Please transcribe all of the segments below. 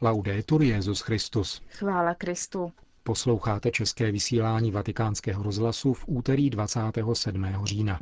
Laudetur Jezus Christus. Chvála Kristu. Posloucháte české vysílání Vatikánského rozhlasu v úterý 27. října.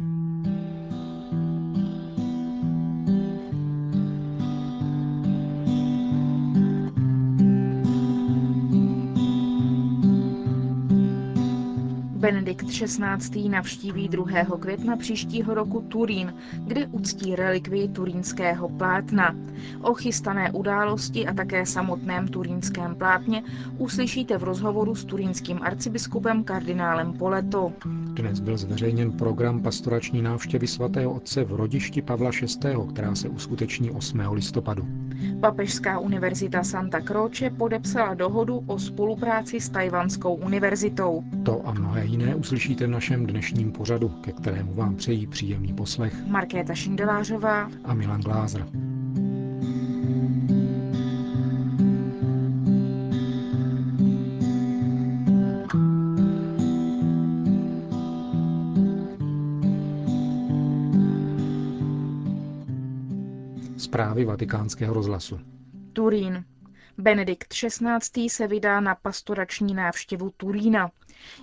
Benedikt XVI. navštíví 2. května příštího roku Turín, kde uctí relikvii turínského plátna. O chystané události a také samotném turínském plátně uslyšíte v rozhovoru s turínským arcibiskupem kardinálem Poleto. Dnes byl zveřejněn program pastorační návštěvy svatého otce v rodišti Pavla VI., která se uskuteční 8. listopadu. Papežská univerzita Santa Croce podepsala dohodu o spolupráci s Tajvanskou univerzitou. To a mnohé jiné uslyšíte v našem dnešním pořadu, ke kterému vám přejí příjemný poslech Markéta Šindelářová a Milan Glázer. Zprávy vatikánského rozhlasu. Turín. Benedikt XVI. se vydá na pastorační návštěvu Turína.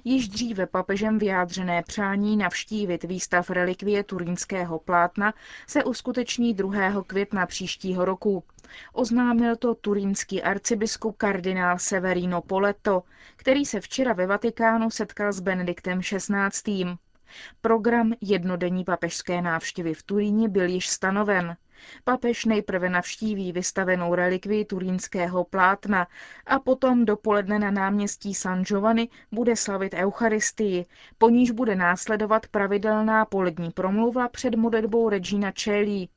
Již dříve papežem vyjádřené přání navštívit výstav relikvie turínského plátna se uskuteční 2. května příštího roku. Oznámil to turínský arcibiskup kardinál Severino Poletto, který se včera ve Vatikánu setkal s Benediktem XVI. Program jednodenní papežské návštěvy v Turíně byl již stanoven. Papež nejprve navštíví vystavenou relikvii turínského plátna a potom dopoledne na náměstí San Giovanni bude slavit Eucharistii, po níž bude následovat pravidelná polední promluva před modlitbou Regina Celí.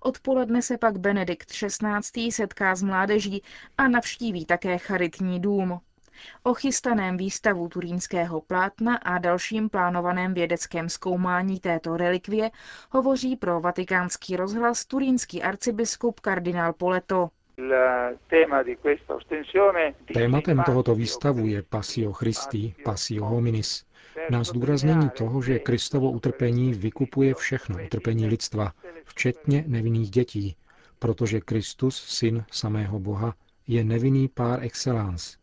Odpoledne se pak Benedikt XVI. setká s mládeží a navštíví také charitní dům. O chystaném výstavu turínského plátna a dalším plánovaném vědeckém zkoumání této relikvie hovoří pro vatikánský rozhlas turínský arcibiskup kardinál Poleto. Tématem tohoto výstavu je Passio Christi, Passio Hominis, na zdůraznění toho, že Kristovo utrpení vykupuje všechno utrpení lidstva, včetně nevinných dětí, protože Kristus, syn samého Boha, je nevinný pár excellence,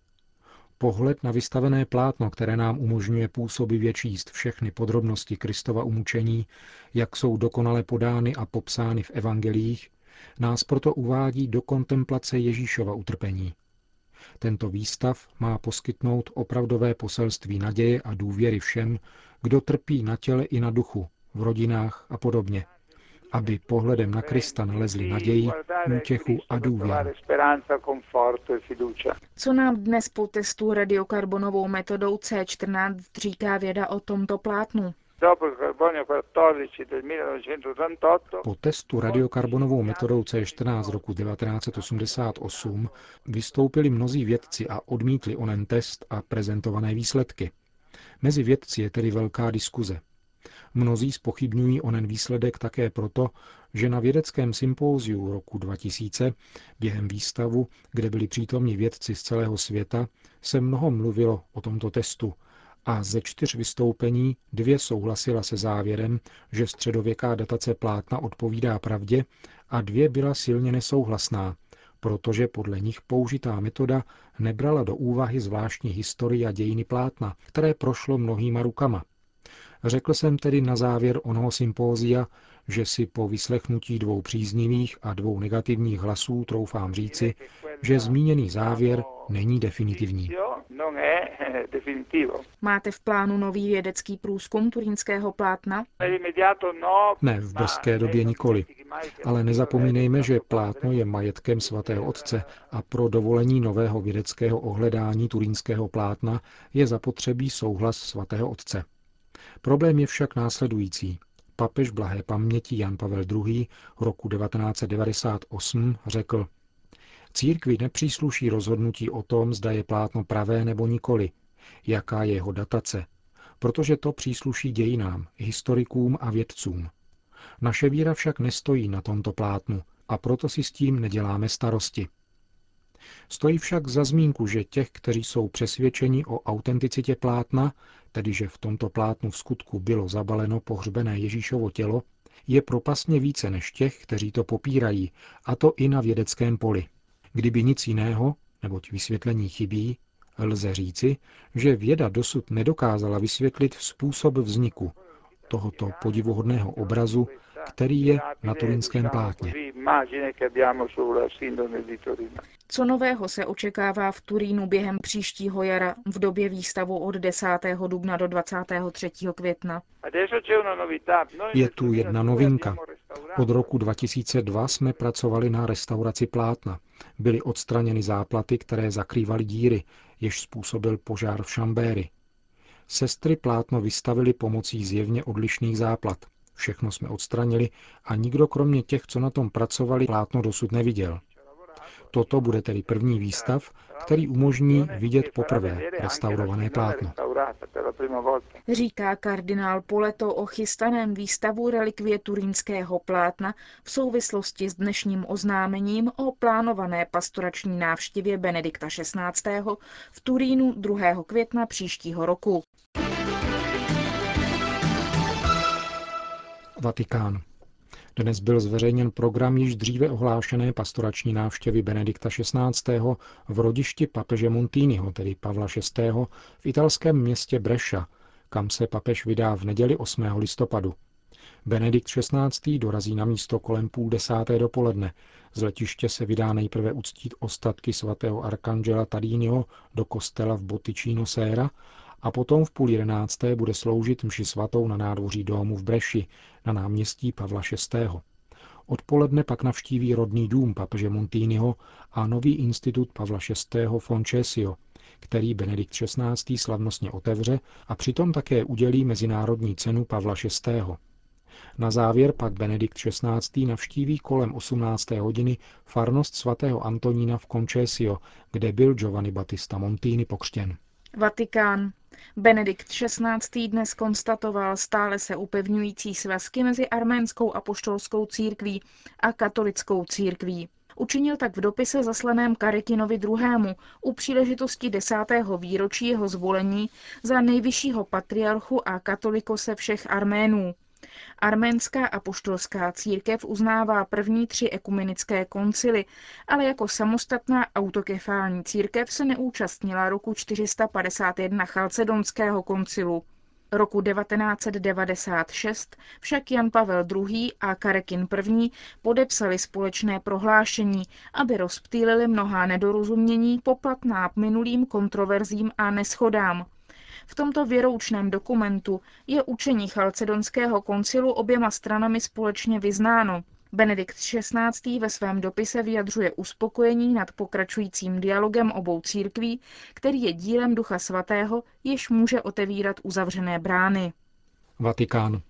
Pohled na vystavené plátno, které nám umožňuje působivě číst všechny podrobnosti Kristova umučení, jak jsou dokonale podány a popsány v evangelích, nás proto uvádí do kontemplace Ježíšova utrpení. Tento výstav má poskytnout opravdové poselství naděje a důvěry všem, kdo trpí na těle i na duchu, v rodinách a podobně, aby pohledem na Krista nalezli naději, útěchu a důvěru. Co nám dnes po testu radiokarbonovou metodou C14 říká věda o tomto plátnu? Po testu radiokarbonovou metodou C14 roku 1988 vystoupili mnozí vědci a odmítli onen test a prezentované výsledky. Mezi vědci je tedy velká diskuze. Mnozí spochybňují onen výsledek také proto, že na vědeckém sympóziu roku 2000 během výstavu, kde byli přítomni vědci z celého světa, se mnoho mluvilo o tomto testu a ze čtyř vystoupení dvě souhlasila se závěrem, že středověká datace plátna odpovídá pravdě a dvě byla silně nesouhlasná, protože podle nich použitá metoda nebrala do úvahy zvláštní historii a dějiny plátna, které prošlo mnohýma rukama. Řekl jsem tedy na závěr onoho sympózia, že si po vyslechnutí dvou příznivých a dvou negativních hlasů troufám říci, že zmíněný závěr není definitivní. Máte v plánu nový vědecký průzkum turínského plátna? Ne, v brzké době nikoli. Ale nezapomínejme, že plátno je majetkem svatého otce a pro dovolení nového vědeckého ohledání turínského plátna je zapotřebí souhlas svatého otce. Problém je však následující. Papež blahé paměti Jan Pavel II. roku 1998 řekl, Církvi nepřísluší rozhodnutí o tom, zda je plátno pravé nebo nikoli, jaká je jeho datace, protože to přísluší dějinám, historikům a vědcům. Naše víra však nestojí na tomto plátnu a proto si s tím neděláme starosti. Stojí však za zmínku, že těch, kteří jsou přesvědčeni o autenticitě plátna, tedy že v tomto plátnu v skutku bylo zabaleno pohřbené Ježíšovo tělo, je propasně více než těch, kteří to popírají, a to i na vědeckém poli. Kdyby nic jiného, neboť vysvětlení chybí, lze říci, že věda dosud nedokázala vysvětlit způsob vzniku tohoto podivuhodného obrazu, který je na turinském plátně. Co nového se očekává v Turínu během příštího jara v době výstavu od 10. dubna do 23. května? Je tu jedna novinka. Od roku 2002 jsme pracovali na restauraci plátna. Byly odstraněny záplaty, které zakrývaly díry, jež způsobil požár v Šambéry. Sestry plátno vystavili pomocí zjevně odlišných záplat. Všechno jsme odstranili a nikdo kromě těch, co na tom pracovali, plátno dosud neviděl. Toto bude tedy první výstav, který umožní vidět poprvé restaurované plátno. Říká kardinál Poleto o chystaném výstavu relikvie turínského plátna v souvislosti s dnešním oznámením o plánované pastorační návštěvě Benedikta XVI. v Turínu 2. května příštího roku. Vatikán. Dnes byl zveřejněn program již dříve ohlášené pastorační návštěvy Benedikta XVI. v rodišti papeže Montiniho, tedy Pavla VI. v italském městě Breša, kam se papež vydá v neděli 8. listopadu. Benedikt XVI. dorazí na místo kolem půl desáté dopoledne. Z letiště se vydá nejprve uctít ostatky svatého arkanžela Tadínio do kostela v Boticino Sera a potom v půl jedenácté bude sloužit mši svatou na nádvoří domu v Breši na náměstí Pavla VI. Odpoledne pak navštíví rodný dům papeže Montiniho a nový institut Pavla VI. Foncesio, který Benedikt XVI. slavnostně otevře a přitom také udělí mezinárodní cenu Pavla VI. Na závěr pak Benedikt XVI. navštíví kolem 18. hodiny farnost svatého Antonína v Concesio, kde byl Giovanni Battista Montini pokřtěn. Vatikán. Benedikt XVI. dnes konstatoval stále se upevňující svazky mezi arménskou apoštolskou církví a katolickou církví. Učinil tak v dopise zaslaném Karetinovi II. u příležitosti desátého výročí jeho zvolení za nejvyššího patriarchu a katolikose všech Arménů. Arménská apoštolská církev uznává první tři ekumenické koncily, ale jako samostatná autokefální církev se neúčastnila roku 451 Chalcedonského koncilu. Roku 1996 však Jan Pavel II. a Karekin I. podepsali společné prohlášení, aby rozptýlili mnohá nedorozumění poplatná minulým kontroverzím a neschodám. V tomto věroučném dokumentu je učení Chalcedonského koncilu oběma stranami společně vyznáno. Benedikt XVI. ve svém dopise vyjadřuje uspokojení nad pokračujícím dialogem obou církví, který je dílem Ducha Svatého, jež může otevírat uzavřené brány. Vatikán.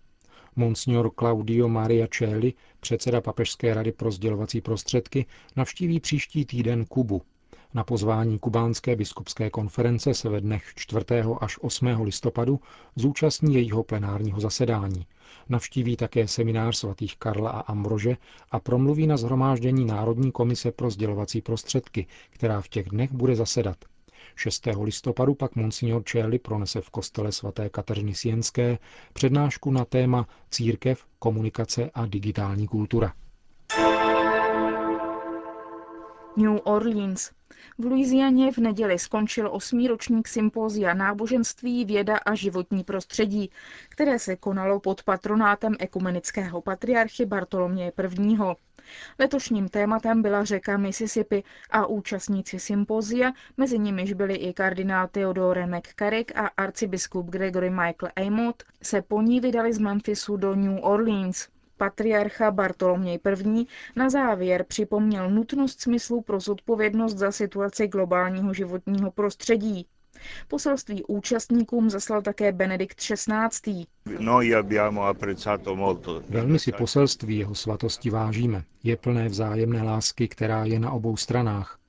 Monsignor Claudio Maria Celli, předseda Papežské rady pro sdělovací prostředky, navštíví příští týden Kubu, na pozvání kubánské biskupské konference se ve dnech 4. až 8. listopadu zúčastní jejího plenárního zasedání. Navštíví také seminář svatých Karla a Ambrože a promluví na zhromáždění Národní komise pro sdělovací prostředky, která v těch dnech bude zasedat. 6. listopadu pak Monsignor Čeli pronese v kostele svaté Kateřiny Sienské přednášku na téma Církev, komunikace a digitální kultura. New Orleans. V Louisianě v neděli skončil osmý ročník sympózia náboženství, věda a životní prostředí, které se konalo pod patronátem ekumenického patriarchy Bartoloměje I. Letošním tématem byla řeka Mississippi a účastníci sympózia, mezi nimiž byli i kardinál Theodore McCarrick a arcibiskup Gregory Michael Amott, se po ní vydali z Memphisu do New Orleans. Patriarcha Bartoloměj I. na závěr připomněl nutnost smyslu pro zodpovědnost za situaci globálního životního prostředí. Poselství účastníkům zaslal také Benedikt XVI. Velmi si poselství jeho svatosti vážíme. Je plné vzájemné lásky, která je na obou stranách.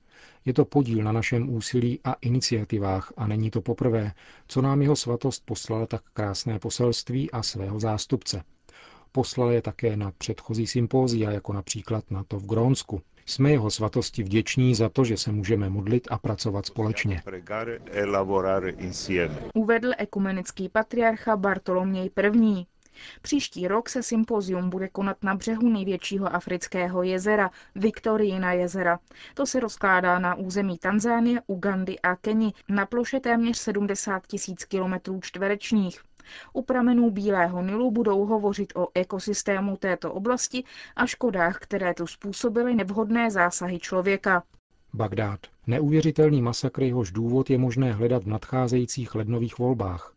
Je to podíl na našem úsilí a iniciativách a není to poprvé, co nám jeho svatost poslal tak krásné poselství a svého zástupce. Poslal je také na předchozí sympózia, jako například na to v Grónsku. Jsme jeho svatosti vděční za to, že se můžeme modlit a pracovat společně. Uvedl ekumenický patriarcha Bartoloměj I. Příští rok se sympozium bude konat na břehu největšího afrického jezera, Viktorijina jezera. To se rozkládá na území Tanzánie, Ugandy a Keni na ploše téměř 70 tisíc kilometrů čtverečních. U pramenů Bílého Nilu budou hovořit o ekosystému této oblasti a škodách, které tu způsobily nevhodné zásahy člověka. Bagdád. Neuvěřitelný masakr, jehož důvod je možné hledat v nadcházejících lednových volbách.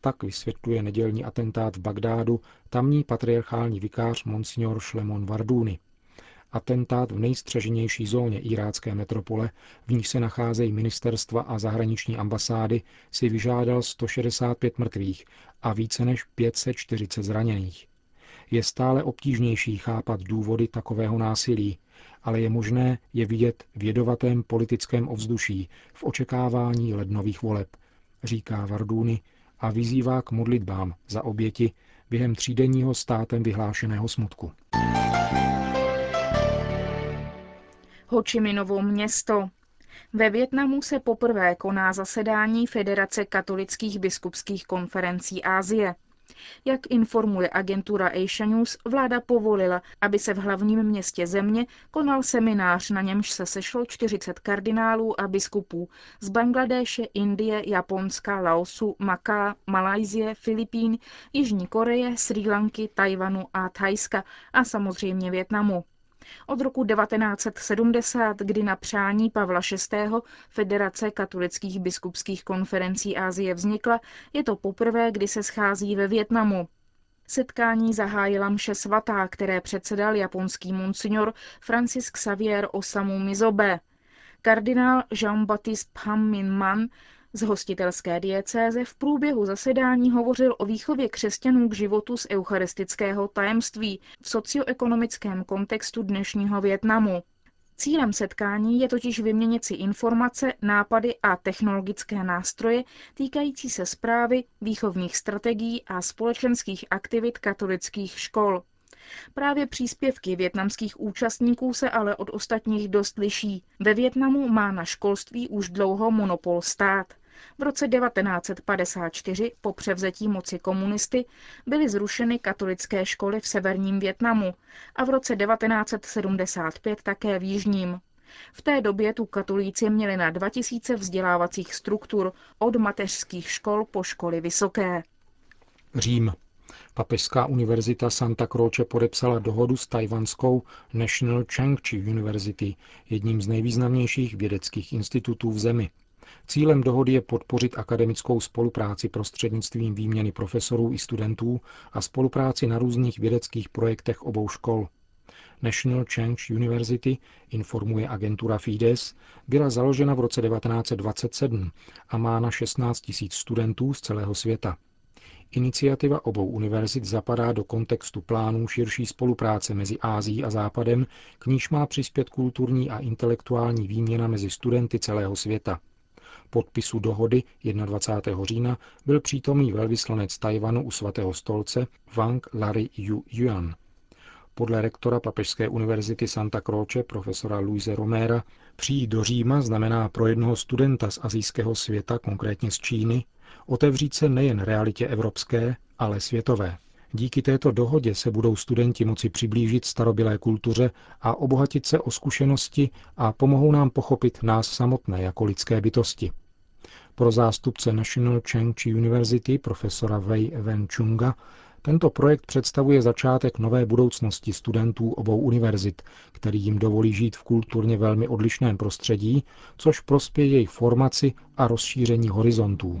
Tak vysvětluje nedělní atentát v Bagdádu tamní patriarchální vikář Monsignor Šlemon Vardúny. Atentát v nejstřeženější zóně irácké metropole, v níž se nacházejí ministerstva a zahraniční ambasády, si vyžádal 165 mrtvých a více než 540 zraněných. Je stále obtížnější chápat důvody takového násilí, ale je možné je vidět v jedovatém politickém ovzduší v očekávání lednových voleb, říká Vardúny a vyzývá k modlitbám za oběti během třídenního státem vyhlášeného smutku. Hočiminovo město. Ve Větnamu se poprvé koná zasedání Federace katolických biskupských konferencí Ázie. Jak informuje agentura Asia News, vláda povolila, aby se v hlavním městě země konal seminář, na němž se sešlo 40 kardinálů a biskupů z Bangladéše, Indie, Japonska, Laosu, Maká, Malajzie, Filipín, Jižní Koreje, Sri Lanky, Tajvanu a Thajska a samozřejmě Větnamu. Od roku 1970, kdy na přání Pavla VI. Federace katolických biskupských konferencí Ázie vznikla, je to poprvé, kdy se schází ve Větnamu. Setkání zahájila mše svatá, které předsedal japonský monsignor Francis Xavier Osamu Mizobe. Kardinál Jean-Baptiste Pham Min Man z hostitelské diecéze v průběhu zasedání hovořil o výchově křesťanů k životu z eucharistického tajemství v socioekonomickém kontextu dnešního Větnamu. Cílem setkání je totiž vyměnit si informace, nápady a technologické nástroje týkající se zprávy, výchovních strategií a společenských aktivit katolických škol. Právě příspěvky větnamských účastníků se ale od ostatních dost liší. Ve Větnamu má na školství už dlouho monopol stát. V roce 1954 po převzetí moci komunisty byly zrušeny katolické školy v severním Větnamu a v roce 1975 také v jižním. V té době tu katolíci měli na 2000 vzdělávacích struktur od mateřských škol po školy vysoké. Řím. Papežská univerzita Santa Croce podepsala dohodu s tajvanskou National Chengchi University, jedním z nejvýznamnějších vědeckých institutů v zemi. Cílem dohody je podpořit akademickou spolupráci prostřednictvím výměny profesorů i studentů a spolupráci na různých vědeckých projektech obou škol. National Change University, informuje agentura Fides, byla založena v roce 1927 a má na 16 000 studentů z celého světa. Iniciativa obou univerzit zapadá do kontextu plánů širší spolupráce mezi Ázií a Západem, k níž má přispět kulturní a intelektuální výměna mezi studenty celého světa. Podpisu dohody 21. října byl přítomný velvyslanec Tajvanu u svatého stolce Wang Larry Yu Yuan. Podle rektora Papežské univerzity Santa Croce profesora Luise Romera přijít do Říma znamená pro jednoho studenta z azijského světa, konkrétně z Číny, otevřít se nejen realitě evropské, ale světové. Díky této dohodě se budou studenti moci přiblížit starobilé kultuře a obohatit se o zkušenosti a pomohou nám pochopit nás samotné jako lidské bytosti. Pro zástupce National Chengchi University profesora Wei Chunga tento projekt představuje začátek nové budoucnosti studentů obou univerzit, který jim dovolí žít v kulturně velmi odlišném prostředí, což prospěje jejich formaci a rozšíření horizontů.